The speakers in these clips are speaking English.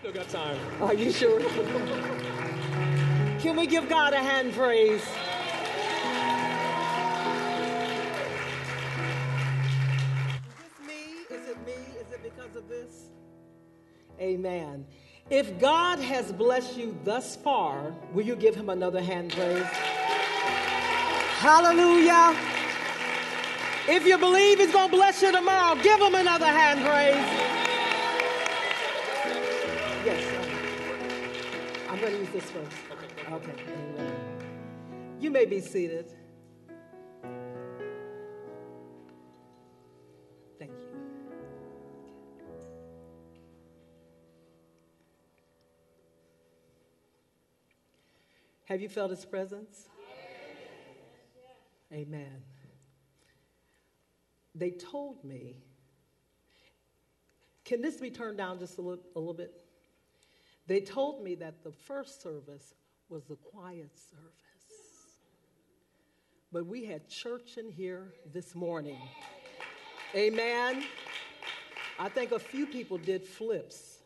Still got time. Are you sure? Can we give God a hand praise? Is this me? Is it me? Is it because of this? Amen. If God has blessed you thus far, will you give him another hand praise? Hallelujah. If you believe he's going to bless you tomorrow, give him another hand praise. I'm going to use this first. Okay. Amen. You may be seated. Thank you. Have you felt his presence? Amen. They told me, can this be turned down just a little, a little bit? They told me that the first service was the quiet service. But we had church in here this morning. Amen. I think a few people did flips.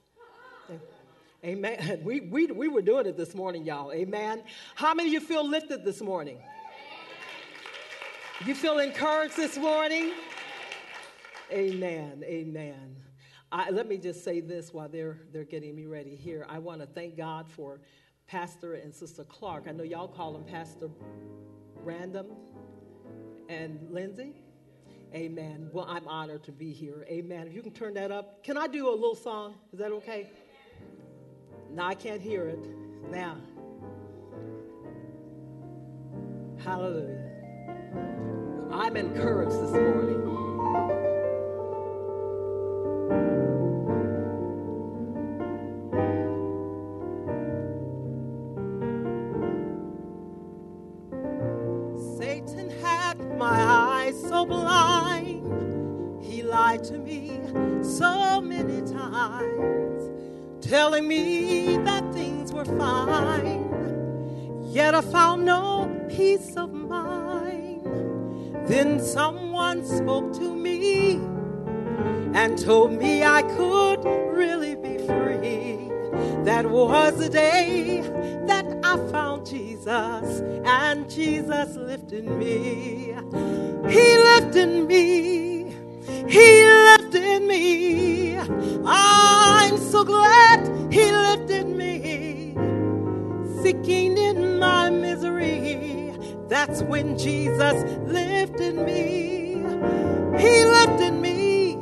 Amen. We, we, we were doing it this morning, y'all. Amen. How many of you feel lifted this morning? You feel encouraged this morning? Amen. Amen. I, let me just say this while they're, they're getting me ready here. I want to thank God for Pastor and Sister Clark. I know y'all call them Pastor Random and Lindsay. Amen. Well, I'm honored to be here. Amen. If you can turn that up. Can I do a little song? Is that okay? No, I can't hear it. Now. Hallelujah. I'm encouraged this morning. Telling me that things were fine. Yet I found no peace of mind. Then someone spoke to me and told me I could really be free. That was the day that I found Jesus, and Jesus lifted me. He lifted me. He lifted me. I'm so glad He lifted me. Seeking in my misery, that's when Jesus lifted me. He lifted me.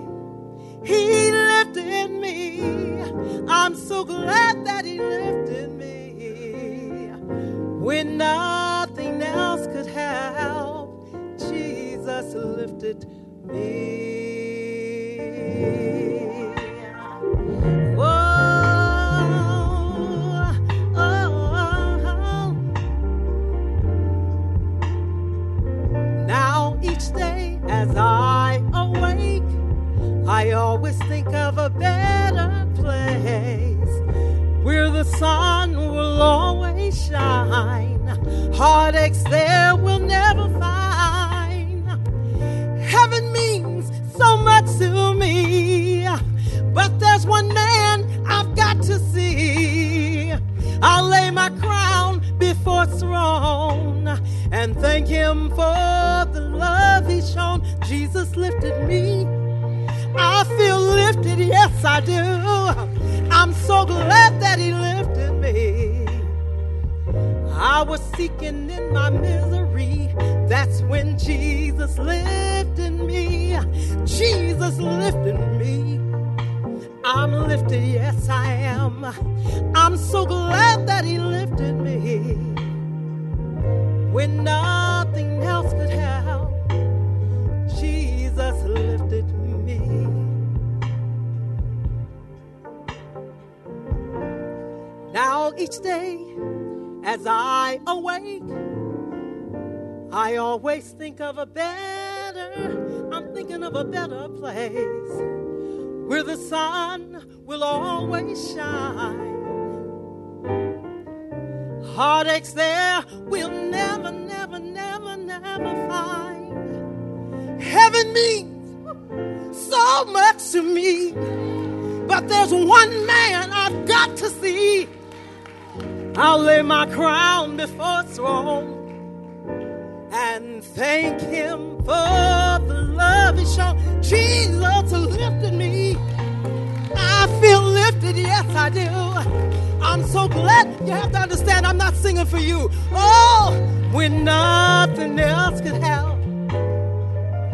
He lifted me. I'm so glad that He lifted me. When nothing else could help, Jesus lifted me. I always think of a better place where the sun will always shine. Heartaches there will never find. Heaven means so much to me, but there's one man I've got to see. I'll lay my crown before his throne and thank him for the love he's shown. Jesus lifted me. Yes, I do. I'm so glad that He lifted me. I was seeking in my misery. That's when Jesus lifted me. Jesus lifted me. I'm lifted, yes, I am. I'm so glad that He lifted me. When nothing else could Each day as I awake, I always think of a better, I'm thinking of a better place where the sun will always shine. Heartaches there we'll never, never, never, never find. Heaven means so much to me. But there's one man I've got I'll lay my crown before his throne and thank him for the love he shown. Jesus lifted me. I feel lifted, yes, I do. I'm so glad. You have to understand, I'm not singing for you. Oh, when nothing else could help.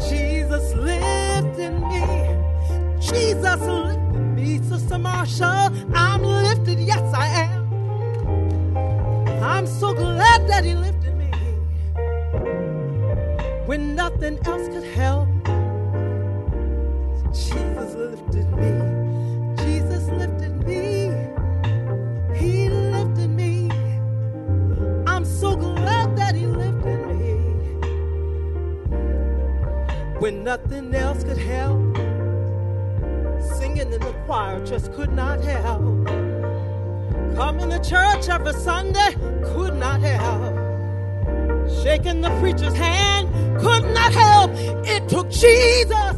Jesus lifted me. Jesus lifted me. Sister Marsha, I'm lifted, yes, I am. I'm so glad that he lifted me. When nothing else could help. Jesus lifted me. Jesus lifted me. He lifted me. I'm so glad that He lifted me. When nothing else could help, singing in the choir just could not help. Coming to church every Sunday could not help. Shaking the preacher's hand could not help. It took Jesus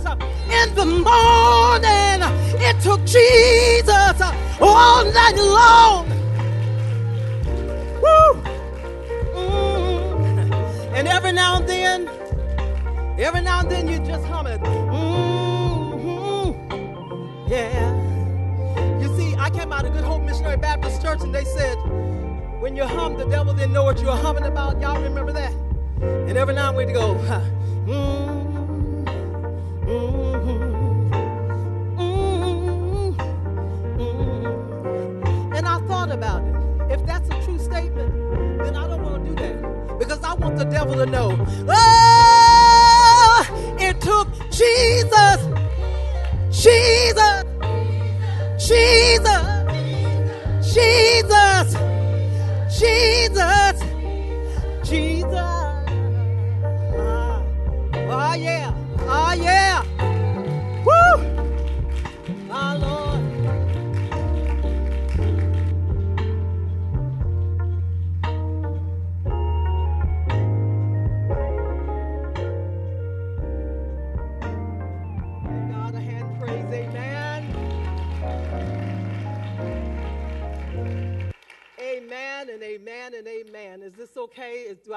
in the morning. It took Jesus all night long. Mm. And every now and then, every now and then you just hum it. Mm-hmm. Yeah. Out of Good Hope Missionary Baptist Church and they said, when you hum, the devil didn't know what you were humming about. Y'all remember that? And every now and then we go, huh, mm, mm, mm, and I thought about it. If that's a true statement, then I don't want to do that because I want the devil to know. Oh, it took Jesus, Jesus, Jesus.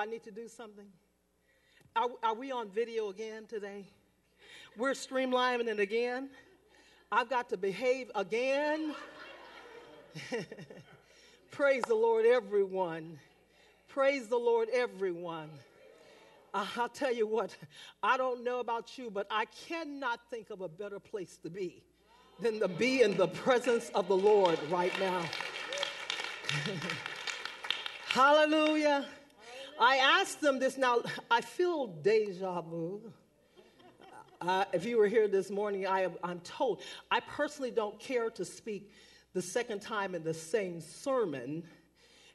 I need to do something? Are, are we on video again today? We're streamlining it again. I've got to behave again. Praise the Lord, everyone. Praise the Lord, everyone. Uh, I'll tell you what, I don't know about you, but I cannot think of a better place to be than to be in the presence of the Lord right now. Hallelujah. I asked them this now. I feel deja vu. Uh, if you were here this morning, I am, I'm told. I personally don't care to speak the second time in the same sermon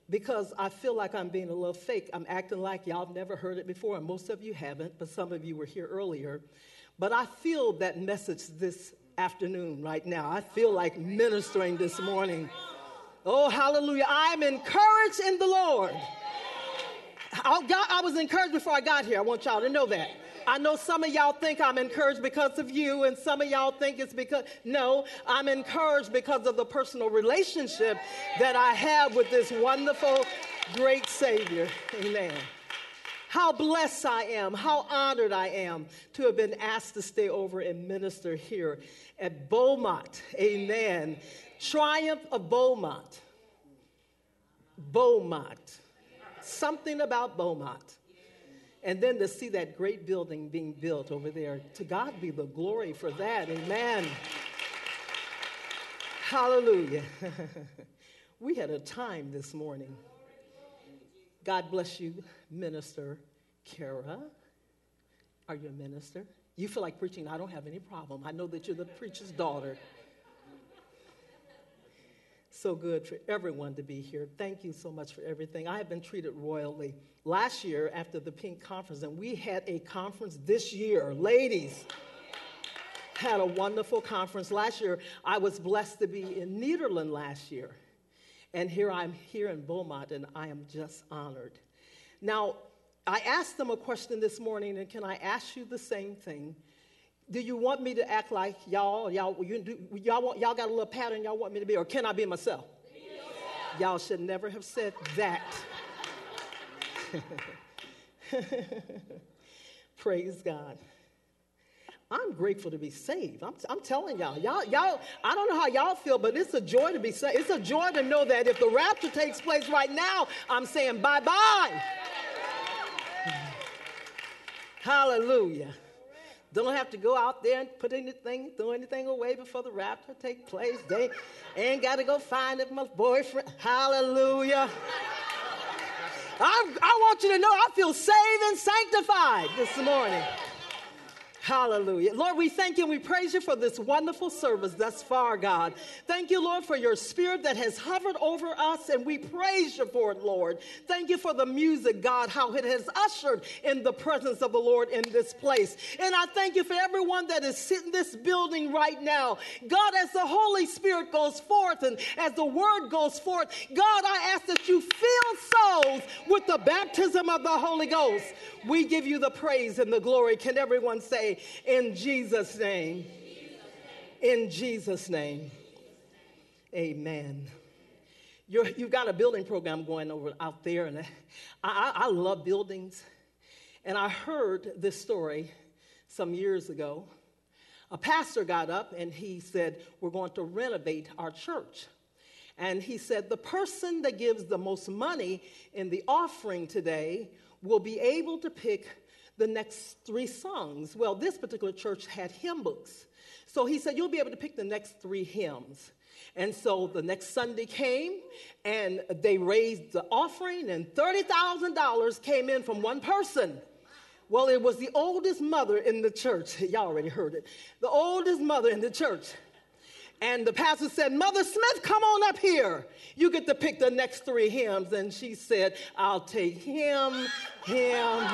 because I feel like I'm being a little fake. I'm acting like y'all have never heard it before, and most of you haven't, but some of you were here earlier. But I feel that message this afternoon, right now. I feel like ministering this morning. Oh, hallelujah. I'm encouraged in the Lord. I, got, I was encouraged before I got here. I want y'all to know that. I know some of y'all think I'm encouraged because of you, and some of y'all think it's because, no, I'm encouraged because of the personal relationship that I have with this wonderful, great Savior. Amen. How blessed I am, how honored I am to have been asked to stay over and minister here at Beaumont. Amen. Triumph of Beaumont. Beaumont. Something about Beaumont. And then to see that great building being built over there. To God be the glory for that. Amen. Hallelujah. we had a time this morning. God bless you, Minister Kara. Are you a minister? You feel like preaching? I don't have any problem. I know that you're the preacher's daughter. So good for everyone to be here. Thank you so much for everything. I have been treated royally. Last year, after the Pink Conference, and we had a conference this year, ladies. Had a wonderful conference last year. I was blessed to be in Nederland last year. And here I'm here in Beaumont, and I am just honored. Now, I asked them a question this morning, and can I ask you the same thing? Do you want me to act like y'all? Y'all, you do, y'all, y'all got a little pattern y'all want me to be, or can I be myself? Y'all should never have said that. Praise God. I'm grateful to be saved. I'm, I'm telling y'all, y'all, y'all, I don't know how y'all feel, but it's a joy to be saved. It's a joy to know that if the rapture takes place right now, I'm saying bye bye. Hallelujah. Don't have to go out there and put anything, throw anything away before the rapture take place. They ain't got to go find it, my boyfriend. Hallelujah. I, I want you to know I feel saved and sanctified this morning. Hallelujah. Lord, we thank you and we praise you for this wonderful service thus far, God. Thank you, Lord, for your spirit that has hovered over us and we praise you for it, Lord. Thank you for the music, God, how it has ushered in the presence of the Lord in this place. And I thank you for everyone that is sitting in this building right now. God, as the Holy Spirit goes forth and as the word goes forth, God, I ask that you fill souls with the baptism of the Holy Ghost. We give you the praise and the glory. Can everyone say, in Jesus' name? In Jesus' name. Amen. you have got a building program going over out there, and I, I, I love buildings. And I heard this story some years ago. A pastor got up and he said, We're going to renovate our church. And he said, The person that gives the most money in the offering today will be able to pick the next three songs. Well, this particular church had hymn books. So he said, You'll be able to pick the next three hymns. And so the next Sunday came and they raised the offering, and $30,000 came in from one person. Well, it was the oldest mother in the church. Y'all already heard it. The oldest mother in the church. And the pastor said, Mother Smith, come on up here. You get to pick the next three hymns. And she said, I'll take him, him.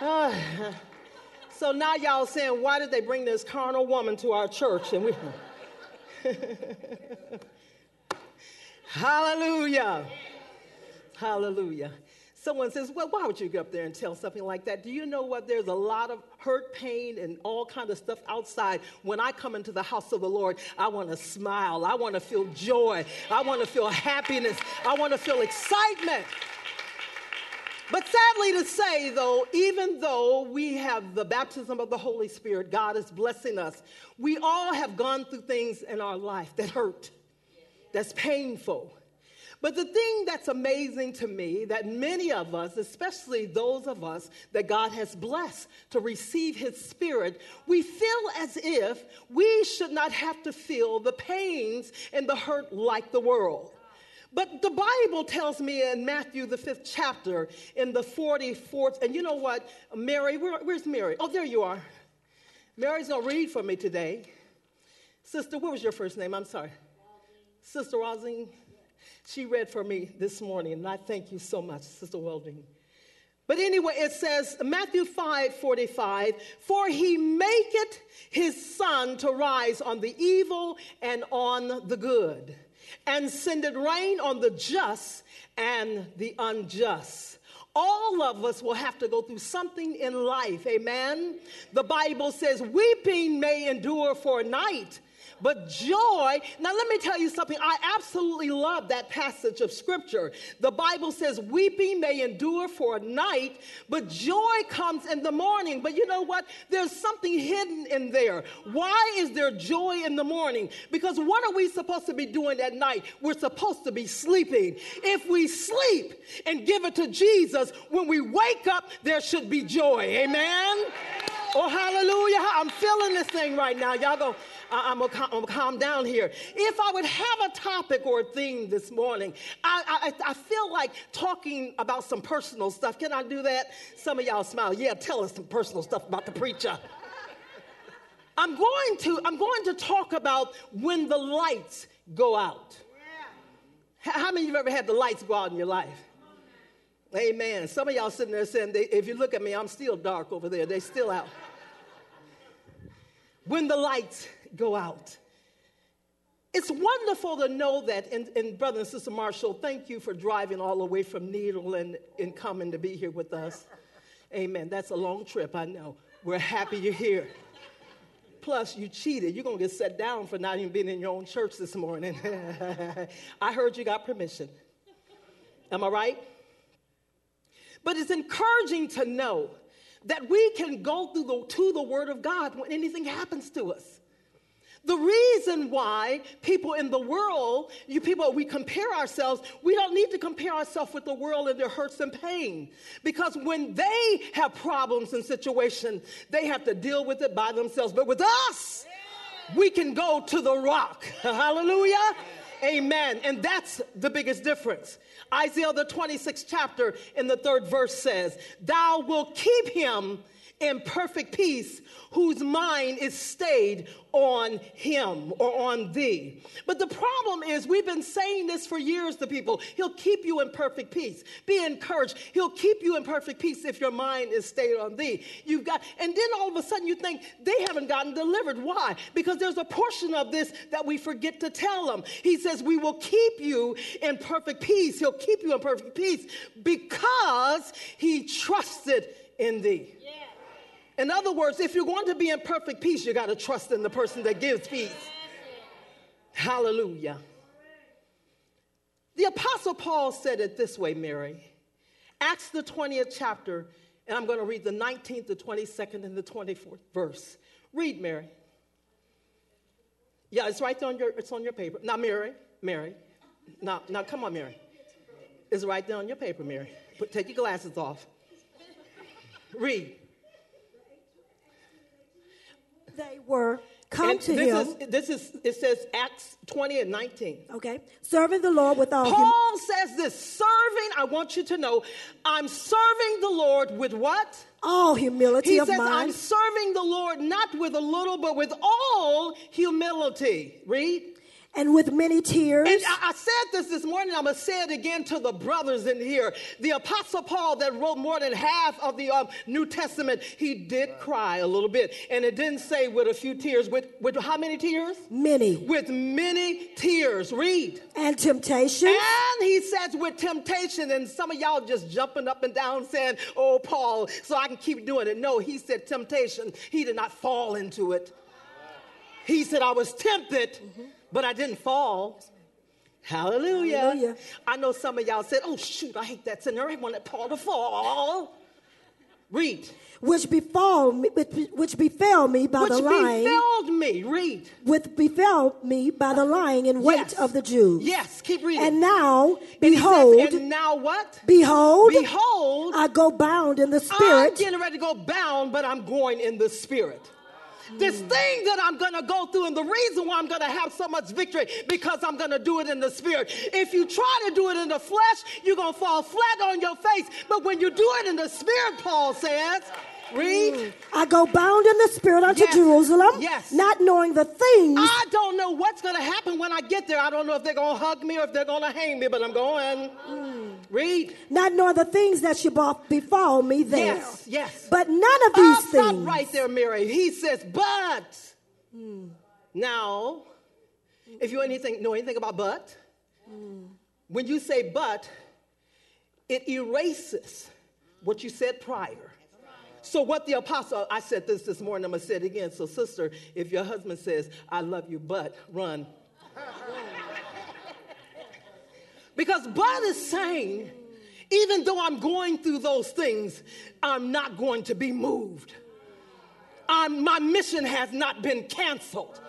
so now y'all saying, why did they bring this carnal woman to our church? And we Hallelujah. Hallelujah. Someone says, well, why would you get up there and tell something like that? Do you know what? There's a lot of hurt, pain, and all kind of stuff outside. When I come into the house of the Lord, I want to smile. I want to feel joy. I want to feel happiness. I want to feel excitement. But sadly to say, though, even though we have the baptism of the Holy Spirit, God is blessing us, we all have gone through things in our life that hurt, that's painful but the thing that's amazing to me that many of us, especially those of us that God has blessed to receive his spirit, we feel as if we should not have to feel the pains and the hurt like the world. But the Bible tells me in Matthew, the fifth chapter, in the 44th, and you know what? Mary, where, where's Mary? Oh, there you are. Mary's to read for me today. Sister, what was your first name? I'm sorry. Sister Rosine. She read for me this morning, and I thank you so much, Sister Welding. But anyway, it says, Matthew 5 45, for he maketh his sun to rise on the evil and on the good, and sendeth rain on the just and the unjust. All of us will have to go through something in life, amen? The Bible says, weeping may endure for a night but joy, now let me tell you something. I absolutely love that passage of scripture. The Bible says, Weeping may endure for a night, but joy comes in the morning. But you know what? There's something hidden in there. Why is there joy in the morning? Because what are we supposed to be doing at night? We're supposed to be sleeping. If we sleep and give it to Jesus, when we wake up, there should be joy. Amen? Oh, hallelujah. I'm feeling this thing right now. Y'all go, I, am gonna calm down here. If I would have a topic or a theme this morning, I, I, I feel like talking about some personal stuff. Can I do that? Some of y'all smile. Yeah, tell us some personal stuff about the preacher. I'm going to, I'm going to talk about when the lights go out. How many of you have ever had the lights go out in your life? Amen. Some of y'all sitting there saying, if you look at me, I'm still dark over there. They're still out. when the lights go out. It's wonderful to know that, and, and, Brother and Sister Marshall, thank you for driving all the way from Nederland, and coming to be here with us. Amen. That's a long trip, I know. We're happy you're here. plus, you cheated. You're going to get set down for not even being in your own church this morning. I heard you got permission. Am I right? But it's encouraging to know that we can go through the, to the Word of God when anything happens to us. The reason why people in the world, you people, we compare ourselves, we don't need to compare ourselves with the world and their hurts and pain. Because when they have problems and situations, they have to deal with it by themselves. But with us, we can go to the rock. Hallelujah. Amen. And that's the biggest difference. Isaiah, the 26th chapter, in the third verse says, Thou wilt keep him in perfect peace whose mind is stayed on him or on thee. But the problem is, we've been saying this for years to people. He'll keep you in perfect peace. Be encouraged. He'll keep you in perfect peace if your mind is stayed on thee. You've got, and then all of a sudden you think they haven't gotten delivered. Why? Because there's a portion of this that we forget to tell them. He says, We will keep you in perfect peace. He'll keep you in perfect peace because he trusted in thee. Yeah. In other words, if you're going to be in perfect peace, you got to trust in the person that gives peace. Hallelujah. The Apostle Paul said it this way, Mary. Acts, the 20th chapter, and I'm going to read the 19th, the 22nd, and the 24th verse. Read, Mary. Yeah, it's right there on your, it's on your paper. Now, Mary, Mary. Now, now, come on, Mary. It's right there on your paper, Mary. Put, take your glasses off. Read. They were come and to this him. Is, this is, it says Acts 20 and 19. Okay. Serving the Lord with all hum- Paul says this serving, I want you to know, I'm serving the Lord with what? all humility He of says, I'm serving the Lord not with a little, but with all humility. Read. And with many tears. And I, I said this this morning, I'm going to say it again to the brothers in here. The Apostle Paul, that wrote more than half of the um, New Testament, he did cry a little bit. And it didn't say with a few tears. With, with how many tears? many. With many tears. Read. and temptation. And he says with temptation, and some of y'all just jumping up and down saying, Oh, Paul, so I can keep doing it. No, he said temptation. He did not fall into it. He said, I was tempted, but I didn't fall. Hallelujah. Hallelujah. I know some of y'all said, Oh, shoot, I hate that sinner. I wanted Paul to fall. Read. which befall me, which, which befell me by Which the lying, befelled me. Read. which befell me by the lying in wait Yes. of the Jews. Yes, keep reading. And now, And he says, behold, and now what? behold, Behold, I go bound in the spirit. I'm getting ready to go bound, but I'm going in the spirit. This thing that I'm going to go through, and the reason why I'm going to have so much victory, because I'm going to do it in the spirit. If you try to do it in the flesh, you're going to fall flat on your face. But when you do it in the spirit, Paul says, read. Mm. I go bound in the spirit unto Yes. Jerusalem, Yes. not knowing the things I don't know what's going to happen when I get there. I don't know if they're going to hug me or if they're going to hang me, but I'm going. Mm. Read. not knowing the things that should befall me there. Yes, yes. But none of these Oh, stop things. right there, Mary. He says, but. Mm. Now, if you anything know anything about but, when you say but, it erases what you said prior. So what the apostle, I said this this morning, I'm gonna say it again. So sister, if your husband says, I love you, but run. because but is saying, even though I'm going through those things, I'm not going to be moved. I'm, my mission has not been canceled.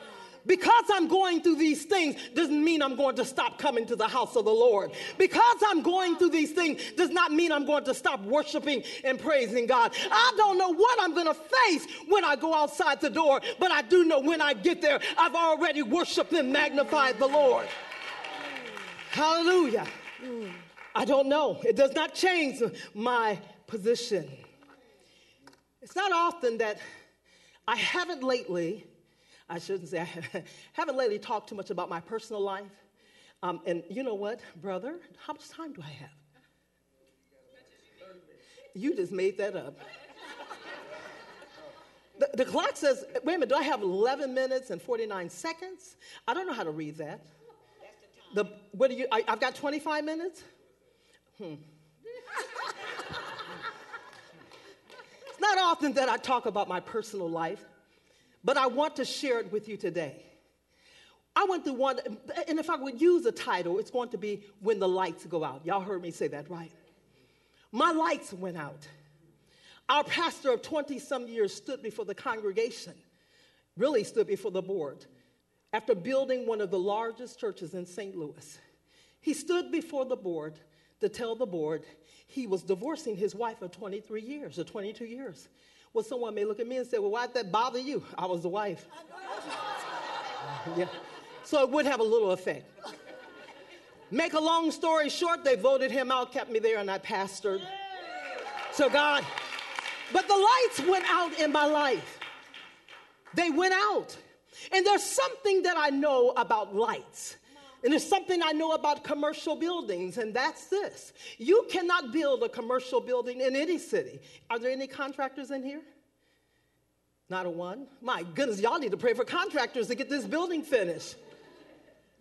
Because I'm going through these things doesn't mean I'm going to stop coming to the house of the Lord. Because I'm going through these things does not mean I'm going to stop worshiping and praising God. I don't know what I'm going to face when I go outside the door, but I do know when I get there, I've already worshiped and magnified the Lord. Hallelujah. I don't know. It does not change my position. It's not often that I haven't lately, I shouldn't say, I haven't lately talked too much about my personal life. Um, and you know what, brother? How much time do I have? You just made that up. The, the clock says, wait a minute, do I have 11 minutes and 49 seconds? I don't know how to read that. The, what do you, I, I've got 25 minutes? Hmm. It's not often that I talk about my personal life, but I want to share it with you today. I went through one, and if I would use a title, it's going to be When the Lights Go Out. Y'all heard me say that, right? My lights went out. Our pastor of 20 some years stood before the congregation, really stood before the board, after building one of the largest churches in St. Louis. He stood before the board to tell the board he was divorcing his wife of 23 years or 22 years. Well, someone may look at me and say, Well, why'd that bother you? I was the wife. yeah. So it would have a little effect. Make a long story short, they voted him out, kept me there, and I pastored. So God, but the lights went out in my life. They went out. And there's something that I know about lights. And there's something I know about commercial buildings, and that's this. You cannot build a commercial building in any city. Are there any contractors in here? Not a one? My goodness, y'all need to pray for contractors to get this building finished.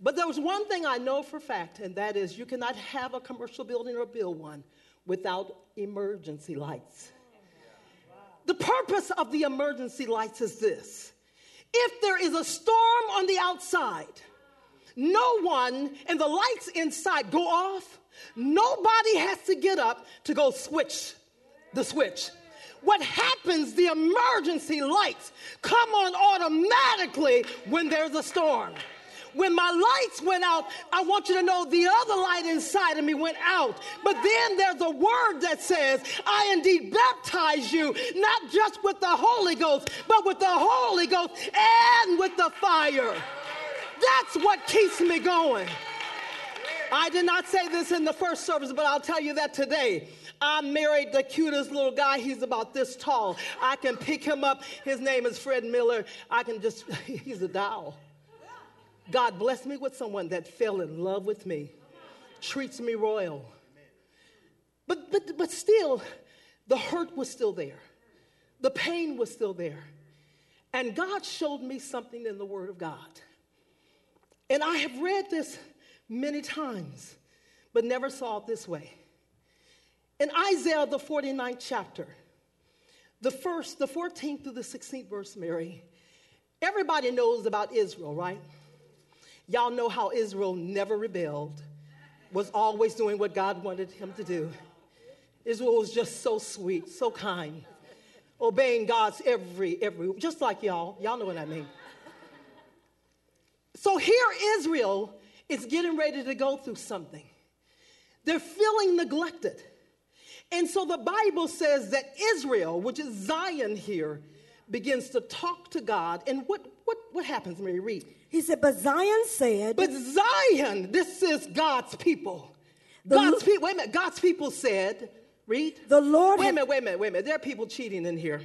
But there was one thing I know for fact, and that is you cannot have a commercial building or build one without emergency lights. The purpose of the emergency lights is this if there is a storm on the outside, no one and the lights inside go off, nobody has to get up to go switch the switch. What happens, the emergency lights come on automatically when there's a storm. When my lights went out, I want you to know the other light inside of me went out. But then there's a word that says, I indeed baptize you, not just with the Holy Ghost, but with the Holy Ghost and with the fire. That's what keeps me going. I did not say this in the first service, but I'll tell you that today. I married the cutest little guy. He's about this tall. I can pick him up. His name is Fred Miller. I can just, he's a doll. God blessed me with someone that fell in love with me, treats me royal. But, but, but still, the hurt was still there, the pain was still there. And God showed me something in the Word of God. And I have read this many times, but never saw it this way. In Isaiah, the 49th chapter, the first, the 14th through the 16th verse, Mary, everybody knows about Israel, right? Y'all know how Israel never rebelled, was always doing what God wanted him to do. Israel was just so sweet, so kind, obeying God's every, every, just like y'all. Y'all know what I mean. So here Israel is getting ready to go through something. They're feeling neglected. And so the Bible says that Israel, which is Zion here, begins to talk to God. And what, what, what happens, Mary? Read. He said, But Zion said, But Zion, this is God's people. God's people, wait a minute, God's people said, read. The Lord. Wait a minute, wait a minute, wait a minute. There are people cheating in here.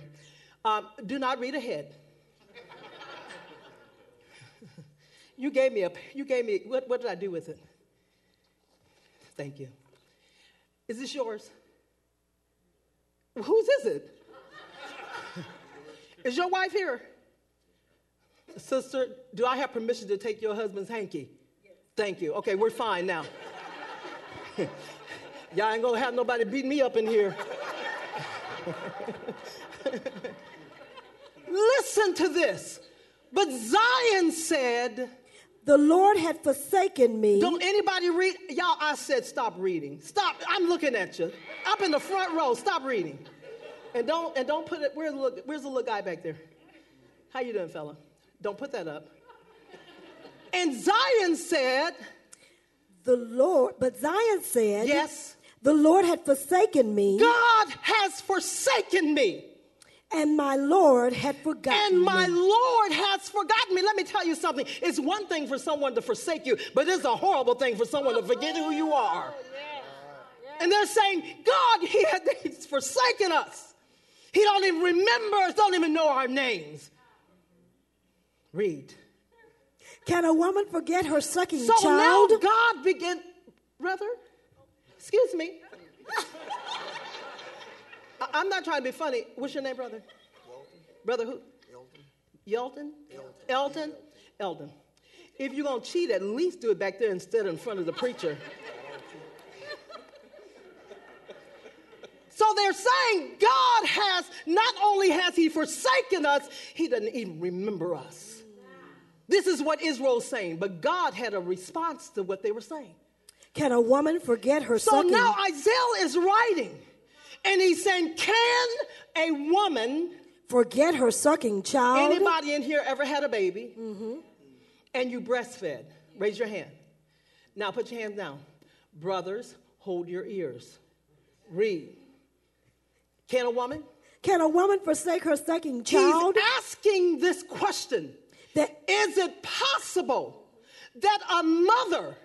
Um, do not read ahead. You gave me a, you gave me, what, what did I do with it? Thank you. Is this yours? Whose is it? is your wife here? Sister, do I have permission to take your husband's hanky? Yes. Thank you. Okay, we're fine now. Y'all ain't gonna have nobody beat me up in here. Listen to this. But Zion said, The Lord had forsaken me. Don't anybody read? Y'all, I said stop reading. Stop. I'm looking at you. Up in the front row. Stop reading. And don't and don't put it. Where's the little, where's the little guy back there? How you doing, fella? Don't put that up. And Zion said, The Lord, but Zion said, Yes. The Lord had forsaken me. God has forsaken me. And my Lord had forgotten me. And my me. Lord has forgotten me. Let me tell you something. It's one thing for someone to forsake you, but it's a horrible thing for someone to forget who you are. Oh, and they're saying, God, he had, he's forsaken us. He don't even remember us, don't even know our names. Read. Can a woman forget her sucking So child? now God began, brother, excuse me. I- I'm not trying to be funny. What's your name, brother? Brother who? Yelton. Yelton? Elton? Eldon. If you're going to cheat, at least do it back there instead of in front of the preacher. so So they're saying God has, not only has he forsaken us, he doesn't even remember us. This is what Israel's saying, but God had a response to what they were saying. Can a woman forget her So sucking? now Isaiah is writing, and he's saying, Can a woman, forget her sucking child? anybody in here ever had a baby mm-hmm. and you breastfed? Raise your hand. Now put your hands down. Brothers, hold your ears. Read. Can a woman? Can a woman forsake her sucking child? He's asking this question That- Is it possible that a mother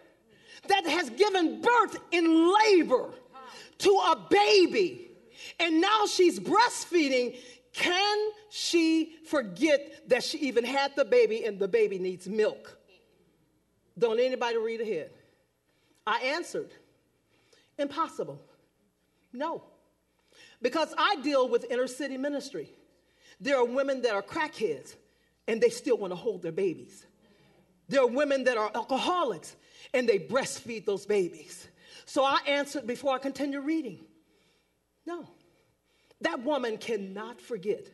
that has given birth in labor to a baby and now she's breastfeeding, can she forget that she even had the baby and the baby needs milk? Don't anybody read ahead. I answered, impossible. No. Because I deal with inner city ministry. There are women that are crackheads and they still want to hold their babies. There are women that are alcoholics and they breastfeed those babies. So I answered before I continue reading. No. That woman cannot forget.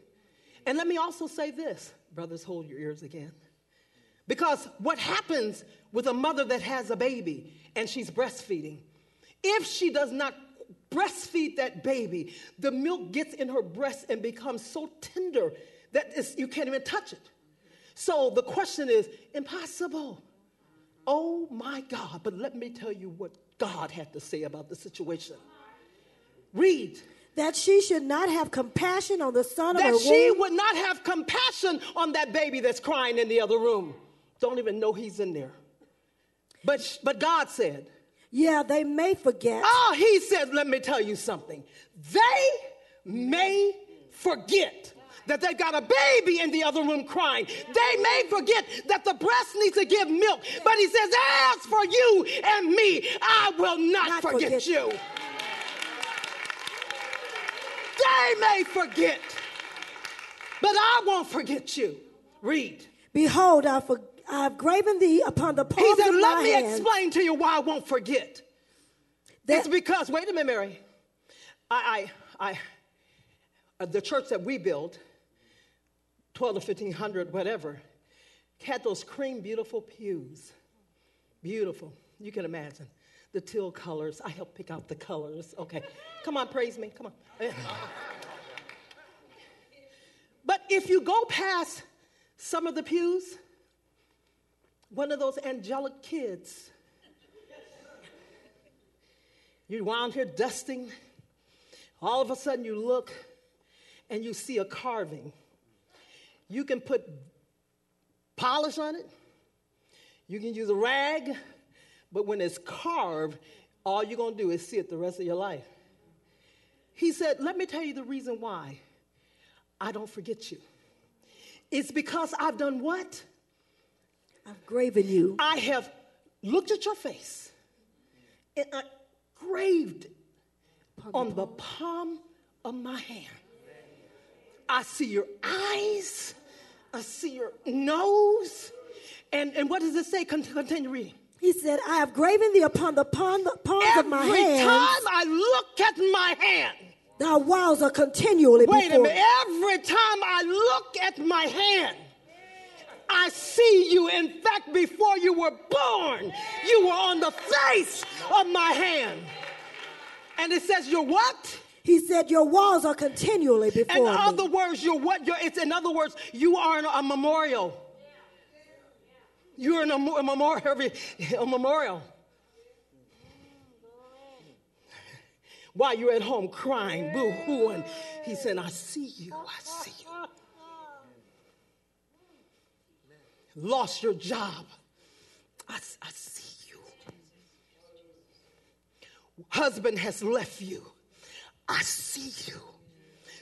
And let me also say this, brothers, hold your ears again. Because what happens with a mother that has a baby and she's breastfeeding, if she does not breastfeed that baby, the milk gets in her breast and becomes so tender that you can't even touch it. So the question is impossible. Oh my God. But let me tell you what God had to say about the situation. Read. that she should not have compassion on the son of her That she womb? would not have compassion on that baby that's crying in the other room. Don't even know he's in there. But, but God said, Yeah, they may forget. Oh, he said, let me tell you something. They may forget that they've got a baby in the other room crying. They may forget that the breast needs to give milk. But he says, as for you and me, I will not, Not forget, forget. you. They may forget, but I won't forget you. Read. Behold, I for, I've graven thee upon the He palms said, of let me hand. explain to you why I won't forget. that- it's because, wait a minute, Mary. I, I, I, uh, the church that we built, 12 to 1500, whatever, had those cream beautiful pews. Beautiful. You can imagine. The teal colors. I helped pick out the colors. Okay. Come on, praise me. Come on. But if you go past some of the pews, one of those angelic kids, you're around here dusting, all of a sudden you look and you see a carving. You can put polish on it, you can use a rag, but when it's carved, all you're gonna do is see it the rest of your life. He said, Let me tell you the reason why I don't forget you. It's because I've done what? I've graven you. I have looked at your face and I graved it on the palm of my hand. I see your eyes, I see your nose. And, and what does it say? Continue reading. He said, I have graven thee upon the palm, palms of my hands. Every hand. time I look at my hand, Thy walls are continually wait a before minute, every time I look at my hand, I see you. In fact, before you were born, you were on the face of my hand. And it says, You're what? He said, Your walls are continually before. In other me. words, you're what? You're, it's in other words, you are a memorial. You're in a, a memorial. A memorial. While you're at home crying, boo hooing, he said, I see you, I see you. Lost your job, I, I see you. Husband has left you, I see you.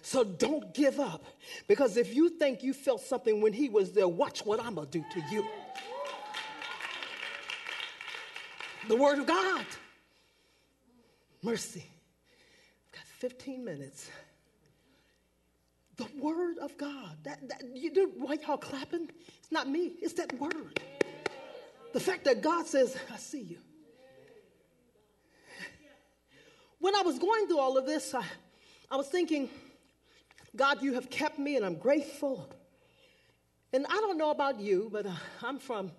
So don't give up. Because if you think you felt something when he was there, watch what I'm going to do to you. The Word of God. Mercy. I've got 15 minutes. The Word of God. That, that, you know why y'all clapping? It's not me, it's that Word. The fact that God says, I see you. When I was going through all of this, I, I was thinking, God, you have kept me and I'm grateful. And I don't know about you, but uh, I'm from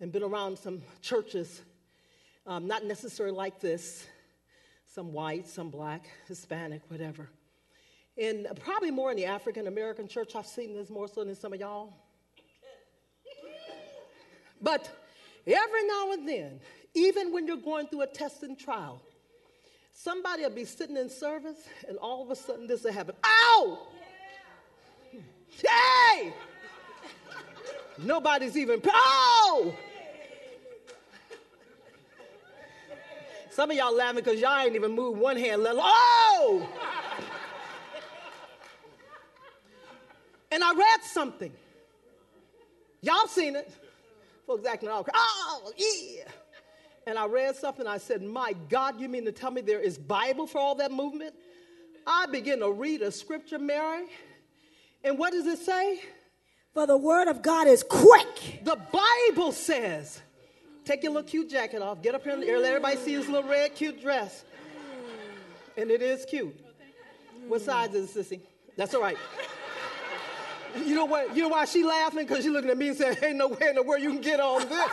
and been around some churches, um, not necessarily like this, some white, some black, Hispanic, whatever. And probably more in the African American church. I've seen this more so than some of y'all. But every now and then, even when you're going through a test and trial, somebody will be sitting in service and all of a sudden this will happen. Ow! Hey! Nobody's even, oh! Some of y'all laughing because y'all ain't even moved one hand, let alone, oh! and I read something. Y'all seen it. Folks acting all, oh, yeah. And I read something, I said, My God, you mean to tell me there is Bible for all that movement? I begin to read a scripture, Mary. And what does it say? For the word of God is quick. The Bible says, take your little cute jacket off, get up here in the air, let everybody see this little red cute dress. And it is cute. What size is it, sissy? That's all right. You know what? You know why she laughing? Because she looking at me and saying, "Ain't no way in the world you can get on this."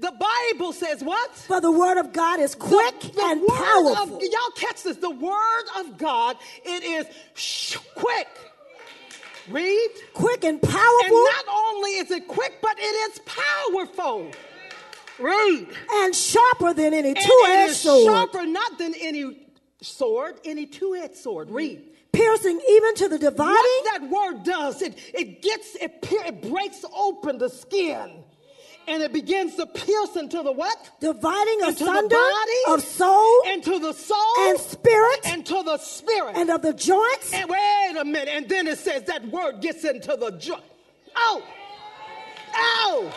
the Bible says what? For the word of God is quick the, the and powerful. Of, y'all catch this? The word of God, it is sh- quick. Read. Quick and powerful. And not only is it quick, but it is powerful. Read. And sharper than any two-edged sword. Sharper not than any sword, any two-edged sword. Read. Piercing even to the dividing. What that word does, it, it gets, it, it breaks open the skin. And it begins to pierce into the what? Dividing into asunder the body, of soul into the soul, and spirit, and to the spirit, and of the joints. And wait a minute, and then it says that word gets into the joint. Oh, oh,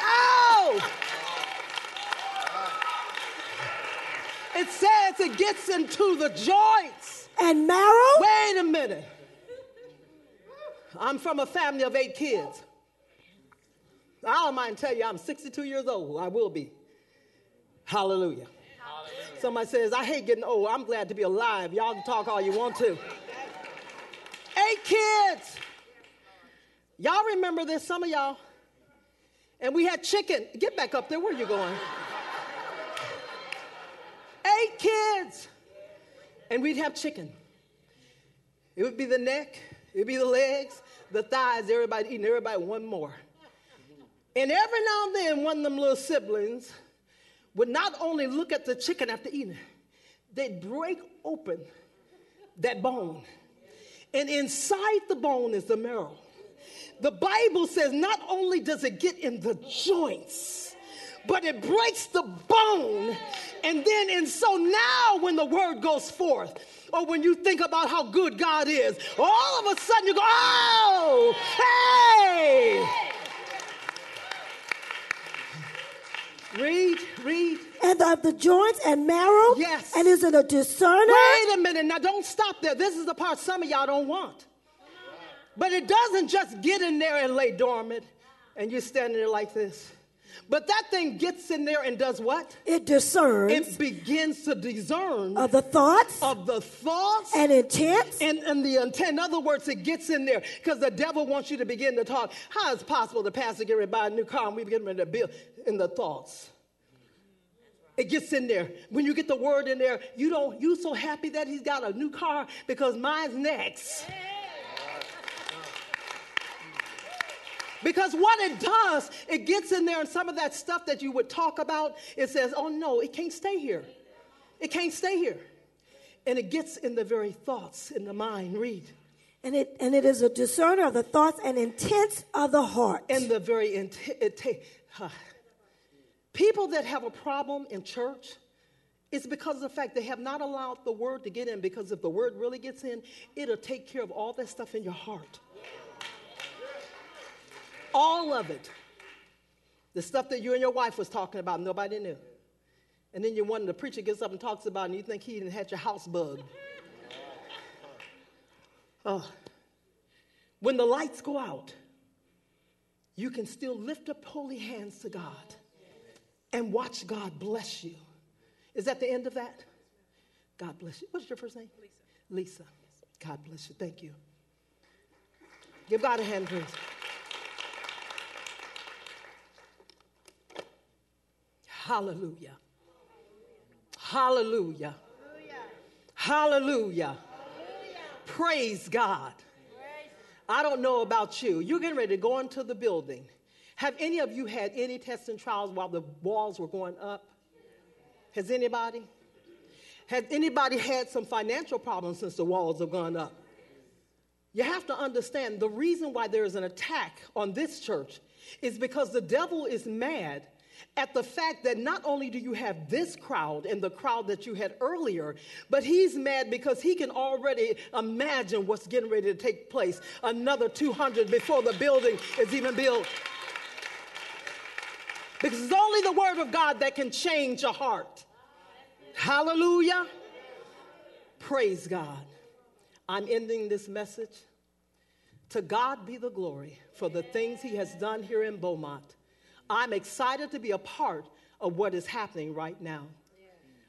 oh. It says it gets into the joints. And marrow? Wait a minute. I'm from a family of eight kids. I don't mind tell you, I'm 62 years old. I will be. Hallelujah. Hallelujah. Somebody says, I hate getting old. I'm glad to be alive. Y'all can talk all you want to. Eight kids. Y'all remember this, some of y'all? And we had chicken. Get back up there. Where are you going? Eight kids. And we'd have chicken. It would be the neck, it would be the legs, the thighs, everybody eating, everybody one more. And every now and then, one of them little siblings would not only look at the chicken after eating, they'd break open that bone. And inside the bone is the marrow. The Bible says not only does it get in the joints, but it breaks the bone. And then, and so now when the word goes forth, or when you think about how good God is, all of a sudden you go, oh, hey! Read, read. And of the joints and marrow? Yes. And is it a discerner? Wait a minute. Now don't stop there. This is the part some of y'all don't want. But it doesn't just get in there and lay dormant and you're standing there like this. But that thing gets in there and does what? It discerns. It begins to discern of the thoughts, of the thoughts and intents, and, and the intent. In other words, it gets in there because the devil wants you to begin to talk. How is it possible the pastor get ready to buy a new car and we begin to build in the thoughts? It gets in there. When you get the word in there, you don't. You so happy that he's got a new car because mine's next. Because what it does, it gets in there and some of that stuff that you would talk about, it says, oh no, it can't stay here. It can't stay here. And it gets in the very thoughts, in the mind. Read. And it, and it is a discerner of the thoughts and intents of the heart. And the very intent. Huh. People that have a problem in church, it's because of the fact they have not allowed the word to get in. Because if the word really gets in, it'll take care of all that stuff in your heart. All of it. The stuff that you and your wife was talking about, nobody knew. And then you wonder, the preacher gets up and talks about it, and you think he didn't had your house bugged. Oh. When the lights go out, you can still lift up holy hands to God and watch God bless you Is that the end of that? God bless you. What's your first name? Lisa. Lisa. God bless you. Thank you. Give God a hand, please. Hallelujah. Hallelujah. Hallelujah. Praise God. I don't know about you. You're getting ready to go into the building. Have any of you had any tests and trials while the walls were going up? Has anybody? Has anybody had some financial problems since the walls have gone up? You have to understand the reason why there is an attack on this church is because the devil is mad at the fact that not only do you have this crowd and the crowd that you had earlier, but he's mad because he can already imagine what's getting ready to take place another 200 before the building is even built. Because it's only the word of God that can change a heart. Hallelujah. Praise God. I'm ending this message. To God be the glory for the things he has done here in Beaumont. I'm excited to be a part of what is happening right now.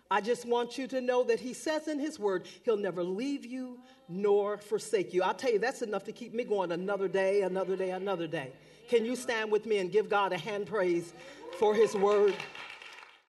I just want you to know that he says in his word, he'll never leave you nor forsake you. I'll tell you, that's enough to keep me going another day, another day, another day. Can you stand with me and give God a hand praise for his word?